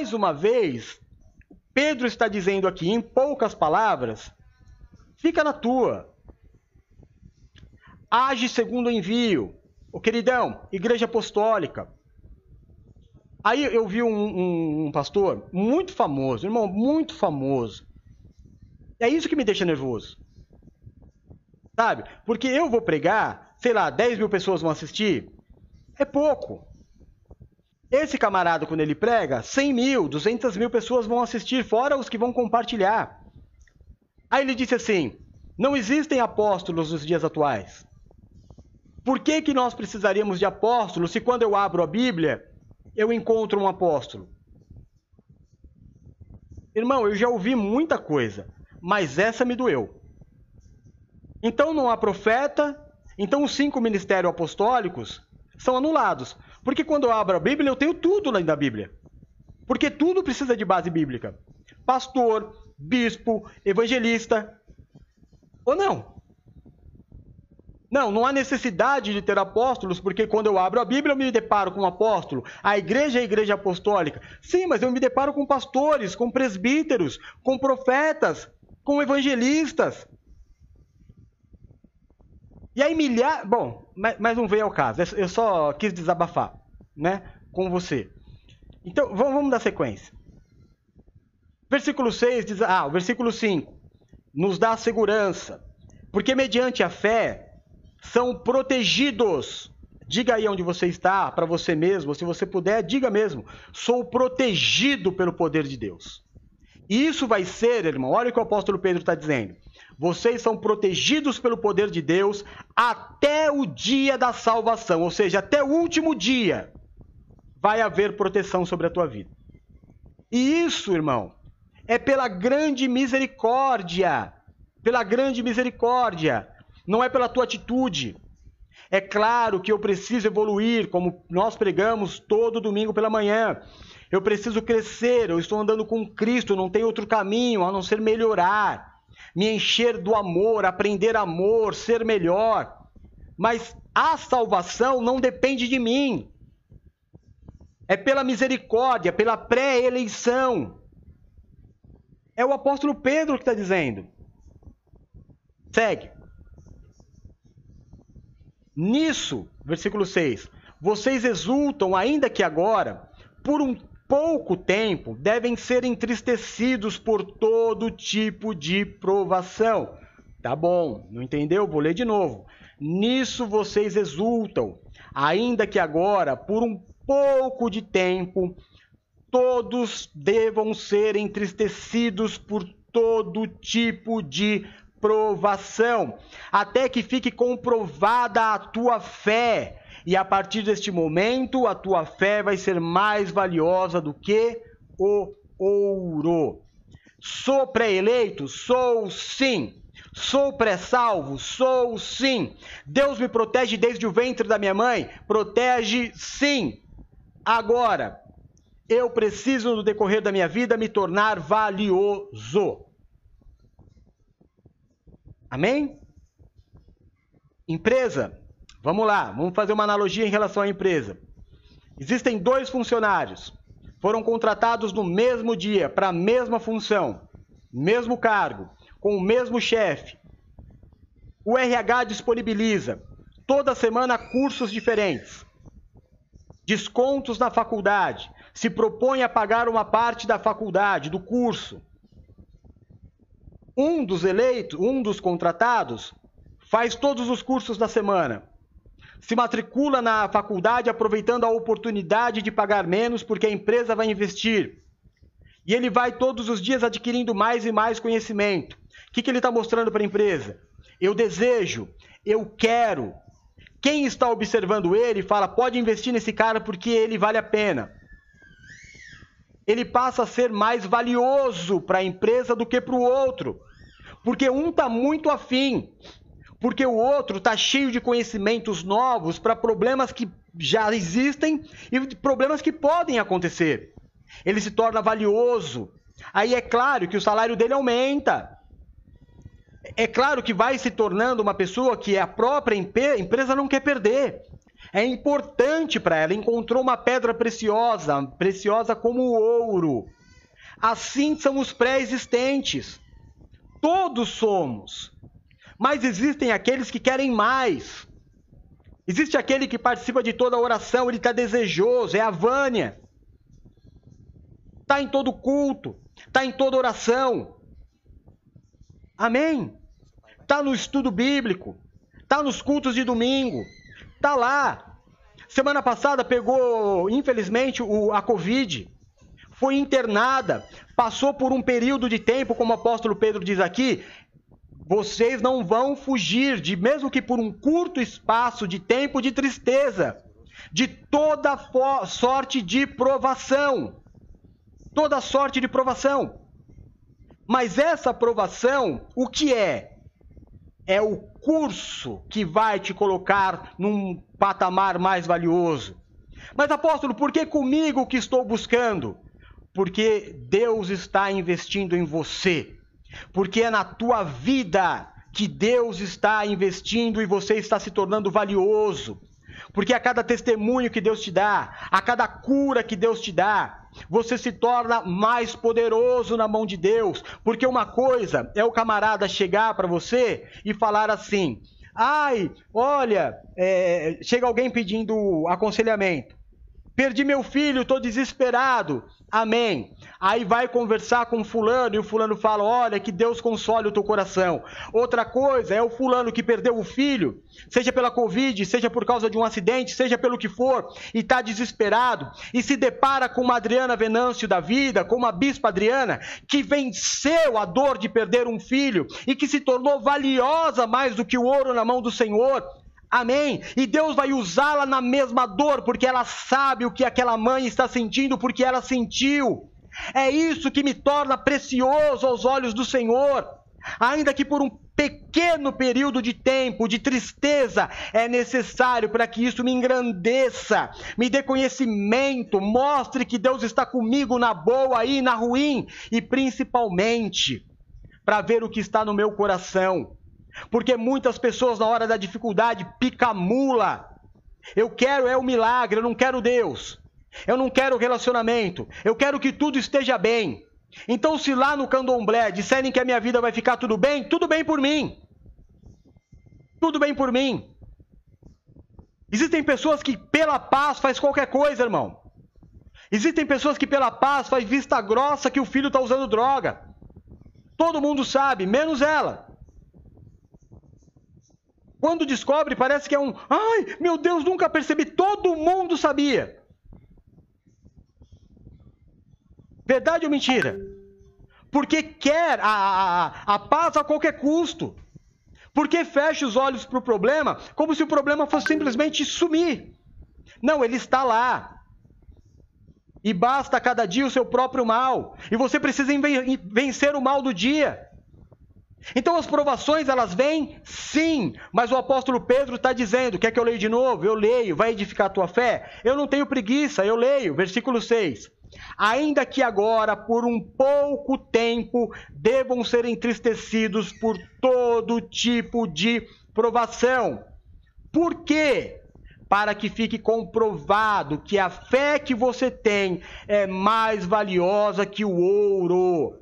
mais uma vez, Pedro está dizendo aqui, em poucas palavras, fica na tua. Age segundo o envio. O queridão, igreja apostólica. Aí eu vi um, um, um, pastor muito famoso, irmão, muito famoso. É isso que me deixa nervoso. Sabe? Porque eu vou pregar, sei lá, 10 mil pessoas vão assistir. É pouco. Esse camarada, quando ele prega, 100 mil, 200 mil pessoas vão assistir, fora os que vão compartilhar. Aí ele disse assim: não existem apóstolos nos dias atuais. Por que, que nós precisaríamos de apóstolos se quando eu abro a Bíblia eu encontro um apóstolo? Irmão, eu já ouvi muita coisa, mas essa me doeu. Então não há profeta, então os cinco ministérios apostólicos são anulados. Porque quando eu abro a Bíblia, eu tenho tudo lá da Bíblia. Porque tudo precisa de base bíblica. Pastor, bispo, evangelista. Ou não? Não, não há necessidade de ter apóstolos, porque quando eu abro a Bíblia eu me deparo com um apóstolo. A igreja é a igreja apostólica. Sim, mas eu me deparo com pastores, com presbíteros, com profetas, com evangelistas. E aí milhares. Bom, mas, mas não veio ao caso. Eu só quis desabafar, né? Com você. Então, vamos dar sequência. Versículo 6 diz. Ah, o versículo 5. Nos dá segurança. Porque mediante a fé são protegidos. Diga aí onde você está, para você mesmo, se você puder, diga mesmo. Sou protegido pelo poder de Deus. E isso vai ser, irmão, olha o que o apóstolo Pedro está dizendo. Vocês são protegidos pelo poder de Deus até o dia da salvação, ou seja, até o último dia vai haver proteção sobre a tua vida. E isso, irmão, é pela grande misericórdia. Pela grande misericórdia não é pela tua atitude. É claro que eu preciso evoluir, como nós pregamos todo domingo pela manhã. Eu preciso crescer, eu estou andando com Cristo, não tem outro caminho a não ser melhorar, me encher do amor, aprender amor, ser melhor. Mas a salvação não depende de mim. É pela misericórdia, pela pré-eleição. É o apóstolo Pedro que está dizendo. Segue. Nisso, versículo 6, vocês exultam, ainda que agora, por um pouco tempo, devem ser entristecidos por todo tipo de provação. Tá bom, não entendeu? Vou ler de novo. Nisso vocês exultam, ainda que agora, por um pouco de tempo, todos devam ser entristecidos por todo tipo de provação, até que fique comprovada a tua fé. E a partir deste momento, a tua fé vai ser mais valiosa do que o ouro. Sou pré-eleito? Sou sim. Sou pré-salvo? Sou sim. Deus me protege desde o ventre da minha mãe? Protege sim. Agora, eu preciso no decorrer da minha vida me tornar valioso. Amém? Empresa. Vamos lá, vamos fazer uma analogia em relação à empresa. Existem dois funcionários. Foram contratados no mesmo dia, para a mesma função, mesmo cargo, com o mesmo chefe. O RH disponibiliza toda semana cursos diferentes, descontos na faculdade, se propõe a pagar uma parte da faculdade, do curso um dos eleitos, um dos contratados, faz todos os cursos da semana. Se matricula na faculdade aproveitando a oportunidade de pagar menos porque a empresa vai investir. E ele vai todos os dias adquirindo mais e mais conhecimento. O que, que ele está mostrando para a empresa? Eu desejo, eu quero. Quem está observando ele fala: pode investir nesse cara porque ele vale a pena. Ele passa a ser mais valioso para a empresa do que para o outro. Porque um está muito afim, porque o outro está cheio de conhecimentos novos para problemas que já existem e problemas que podem acontecer. Ele se torna valioso. Aí é claro que o salário dele aumenta. É claro que vai se tornando uma pessoa que a própria empresa não quer perder. é importante para ela, encontrou uma pedra preciosa, preciosa como o ouro. Assim são os pré-existentes. Todos somos. Mas existem aqueles que querem mais. Existe aquele que participa de toda a oração, ele está desejoso, é a Vânia. Está em todo culto, está em toda oração. Amém? Está no estudo bíblico, está nos cultos de domingo, está lá. Semana passada pegou, infelizmente, o, a Covid, foi internada, passou por um período de tempo, como o apóstolo Pedro diz aqui, vocês não vão fugir de, mesmo que por um curto espaço de tempo de tristeza, de toda sorte de provação. Toda sorte de provação. Mas essa provação, o que é? É o curso que vai te colocar num patamar mais valioso. Mas apóstolo, por que comigo que estou buscando? Porque Deus está investindo em você porque é na tua vida que Deus está investindo e você está se tornando valioso. Porque a cada testemunho que Deus te dá, a cada cura que Deus te dá, você se torna mais poderoso na mão de Deus. Porque uma coisa é o camarada chegar para você e falar assim: ai, olha, é, chega alguém pedindo aconselhamento. Perdi meu filho, estou desesperado. Amém. Aí vai conversar com fulano e o fulano fala: Olha, que Deus console o teu coração. Outra coisa é o fulano que perdeu o filho, seja pela Covid, seja por causa de um acidente, seja pelo que for, e está desesperado, e se depara com uma Adriana Venâncio da vida, com uma Bispa Adriana, que venceu a dor de perder um filho e que se tornou valiosa mais do que o ouro na mão do Senhor. Amém? E Deus vai usá-la na mesma dor, porque ela sabe o que aquela mãe está sentindo, porque ela sentiu. É isso que me torna precioso aos olhos do Senhor. Ainda que por um pequeno período de tempo, de tristeza, é necessário para que isso me engrandeça, me dê conhecimento, mostre que Deus está comigo na boa e na ruim, e principalmente para ver o que está no meu coração porque muitas pessoas, na hora da dificuldade, pica mula. Eu quero é o milagre, eu não quero Deus. Eu não quero relacionamento. Eu quero que tudo esteja bem. Então, se lá no candomblé disserem que a minha vida vai ficar tudo bem, tudo bem por mim. Tudo bem por mim. Existem pessoas que pela paz faz qualquer coisa, irmão. Existem pessoas que pela paz faz vista grossa que o filho está usando droga. Todo mundo sabe, menos ela. Quando descobre, parece que é um. Ai, meu Deus, nunca percebi. Todo mundo sabia. Verdade ou mentira? Porque quer a, a, a paz a qualquer custo. Porque fecha os olhos para o problema como se o problema fosse simplesmente sumir. Não, ele está lá. E basta cada dia o seu próprio mal. E você precisa vencer o mal do dia. Então as provações elas vêm sim, mas o apóstolo Pedro está dizendo: quer que eu leia de novo? Eu leio, vai edificar a tua fé? Eu não tenho preguiça, eu leio. Versículo 6. Ainda que agora, por um pouco tempo, devam ser entristecidos por todo tipo de provação. Por quê? Para que fique comprovado que a fé que você tem é mais valiosa que o ouro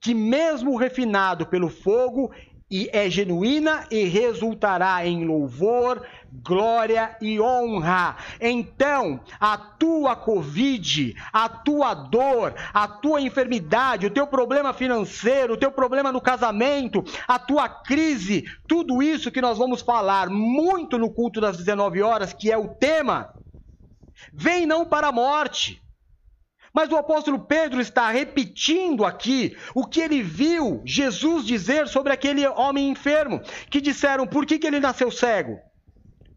que mesmo refinado pelo fogo, e é genuína e resultará em louvor, glória e honra. Então, a tua Covid, a tua dor, a tua enfermidade, o teu problema financeiro, o teu problema no casamento, a tua crise, tudo isso que nós vamos falar muito no culto das 19 horas, que é o tema, vem não para a morte mas o apóstolo Pedro está repetindo aqui o que ele viu Jesus dizer sobre aquele homem enfermo, que disseram: por que, que ele nasceu cego?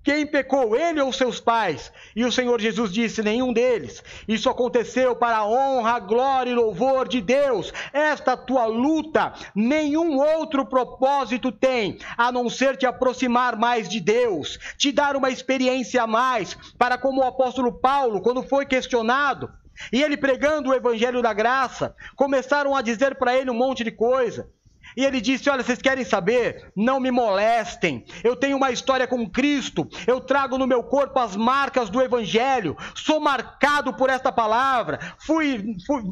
Quem pecou, ele ou seus pais? E o Senhor Jesus disse: nenhum deles. Isso aconteceu para a honra, glória e louvor de Deus. Esta tua luta, nenhum outro propósito tem, a não ser te aproximar mais de Deus, te dar uma experiência a mais, para como o apóstolo Paulo, quando foi questionado, e ele pregando o evangelho da graça, começaram a dizer para ele um monte de coisa. E ele disse: Olha, vocês querem saber? Não me molestem. Eu tenho uma história com Cristo. Eu trago no meu corpo as marcas do Evangelho. Sou marcado por esta palavra. Fui, fui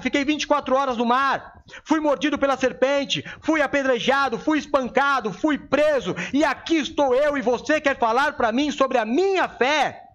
fiquei 24 horas no mar. Fui mordido pela serpente. Fui apedrejado. Fui espancado. Fui preso. E aqui estou eu e você quer falar para mim sobre a minha fé.